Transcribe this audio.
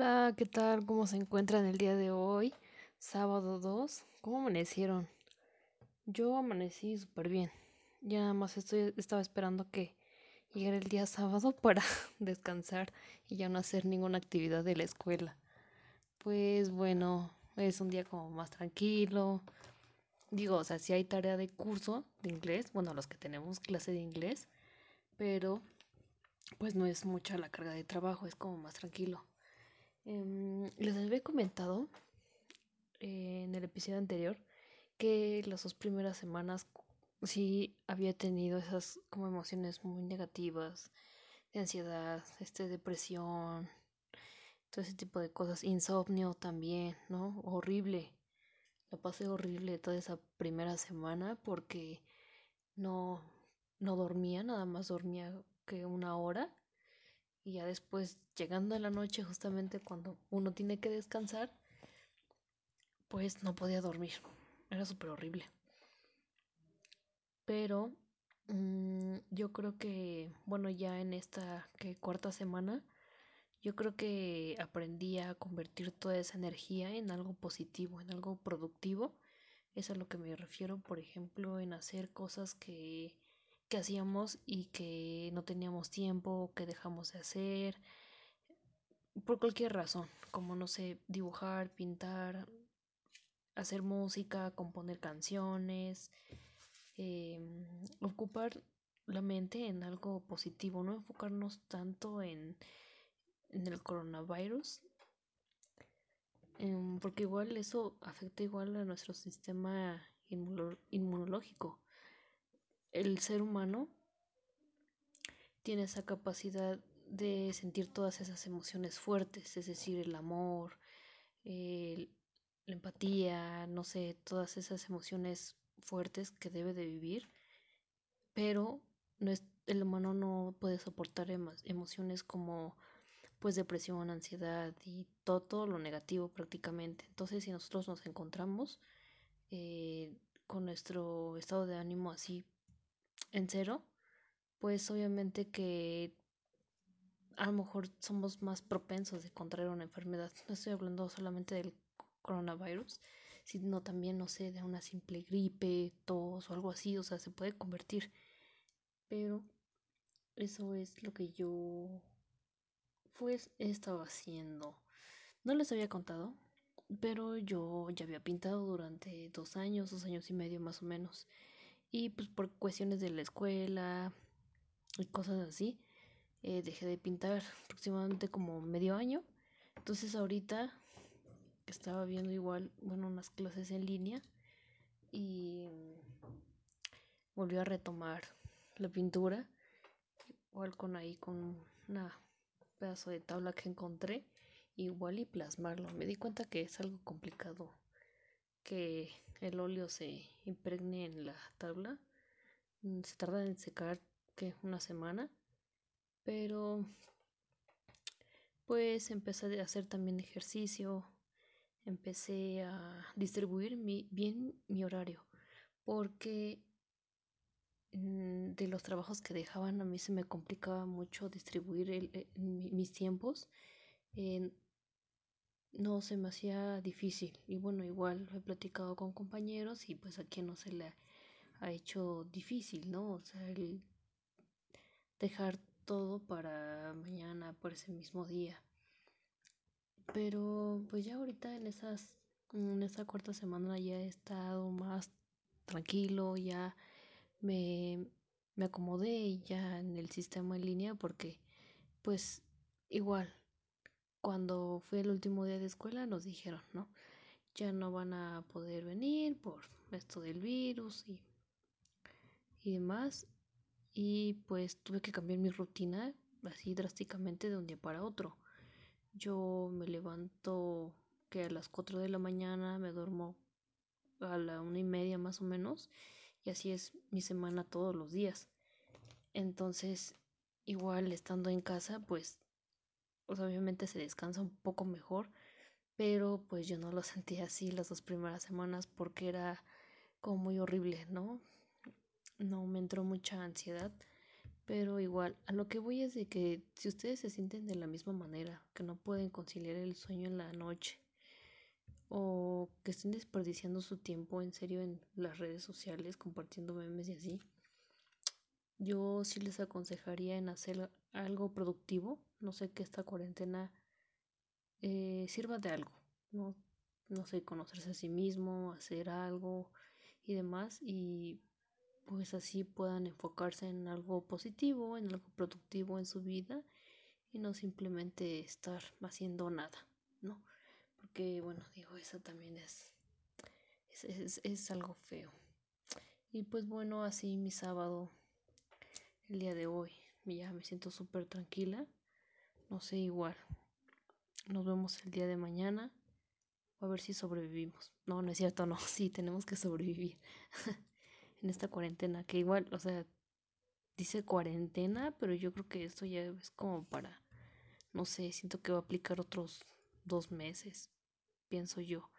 Hola, ¿qué tal? ¿Cómo se encuentran el día de hoy? Sábado 2. ¿Cómo amanecieron? Yo amanecí súper bien. Ya nada más estoy, estaba esperando que llegara el día sábado para descansar y ya no hacer ninguna actividad de la escuela. Pues bueno, es un día como más tranquilo. Digo, o sea, sí hay tarea de curso de inglés, bueno, los que tenemos clase de inglés, pero pues no es mucha la carga de trabajo, es como más tranquilo. Em, les había comentado eh, en el episodio anterior que las dos primeras semanas sí había tenido esas como emociones muy negativas, de ansiedad, este, depresión, todo ese tipo de cosas, insomnio también, ¿no? Horrible. La pasé horrible toda esa primera semana porque no, no dormía, nada más dormía que una hora y ya después llegando a la noche justamente cuando uno tiene que descansar, pues no podía dormir. Era súper horrible. Pero mm, yo creo que, bueno, ya en esta que cuarta semana, yo creo que aprendí a convertir toda esa energía en algo positivo, en algo productivo. Es a lo que me refiero, por ejemplo, en hacer cosas que, que hacíamos y que no teníamos tiempo, que dejamos de hacer, por cualquier razón, como no sé, dibujar, pintar, hacer música, componer canciones, eh, ocupar la mente en algo positivo, no enfocarnos tanto en, el coronavirus, em, porque igual eso afecta igual a nuestro sistema inmuno- inmunológico. El ser humano tiene esa capacidad de sentir todas esas emociones fuertes, es decir, el amor, la empatía, no sé, todas esas emociones fuertes que debe de vivir, pero no es, el humano no puede soportar emo- emociones como pues depresión, ansiedad y todo, todo lo negativo prácticamente. Entonces, si nosotros nos encontramos eh, con nuestro estado de ánimo así en cero, pues obviamente que a lo mejor somos más propensos de contraer una enfermedad. No estoy hablando solamente del coronavirus, sino también, no sé, de una simple gripe, tos o algo así, o sea, se puede convertir. Pero eso es lo que yo pues he estado haciendo. No les había contado, pero yo ya había pintado durante dos años, dos años y medio más o menos. Y pues por cuestiones de la escuela y cosas así, eh, dejé de pintar aproximadamente como medio año. Entonces ahorita estaba viendo igual, bueno, unas clases en línea y volví a retomar la pintura, igual con ahí con una pedazo de tabla que encontré, igual y plasmarlo. Me di cuenta que es algo complicado que el óleo se impregne en la tabla. Mm, Se tarda en secar que una semana, pero pues empecé a hacer también ejercicio, empecé a distribuir mi, bien mi horario, porque mm, de los trabajos que dejaban a mí se me complicaba mucho distribuir el- eh, mi- mis tiempos. No se me hacía difícil. Y bueno, igual he platicado con compañeros y pues a quien no se le ha hecho difícil, ¿no? O sea, el dejar todo para mañana, por ese mismo día. Pero pues ya ahorita en esas, en esa cuarta semana ya he estado más tranquilo, ya me, me acomodé ya en el sistema en línea porque pues igual cuando fue el último día de escuela nos dijeron, ¿no? Ya no van a poder venir por esto del virus y, y demás. Y pues tuve que cambiar mi rutina así drásticamente de un día para otro. Yo me levanto que a las 4 de la mañana me duermo a la una y media más o menos y así es mi semana todos los días. Entonces, igual estando en casa, pues, pues obviamente se descansa un poco mejor, pero pues yo no lo sentía así las dos primeras semanas porque era como muy horrible, ¿no? No me entró mucha ansiedad, pero igual, a lo que voy es de que si ustedes se sienten de la misma manera, que no pueden conciliar el sueño en la noche, o que estén desperdiciando su tiempo en serio en las redes sociales compartiendo memes y así, yo sí les aconsejaría en hacer algo productivo. No sé que esta cuarentena eh, sirva de algo, ¿no? No sé, conocerse a sí mismo, hacer algo y demás. Y pues así puedan enfocarse en algo positivo, en algo productivo en su vida y no simplemente estar haciendo nada, ¿no? Porque bueno, digo, eso también es, es, es, es algo feo. Y pues bueno, así mi sábado, el día de hoy, ya me siento súper tranquila. No sé, igual. Nos vemos el día de mañana. A ver si sobrevivimos. No, no es cierto, no. Sí, tenemos que sobrevivir. en esta cuarentena, que igual, o sea, dice cuarentena, pero yo creo que esto ya es como para, no sé, siento que va a aplicar otros dos meses, pienso yo.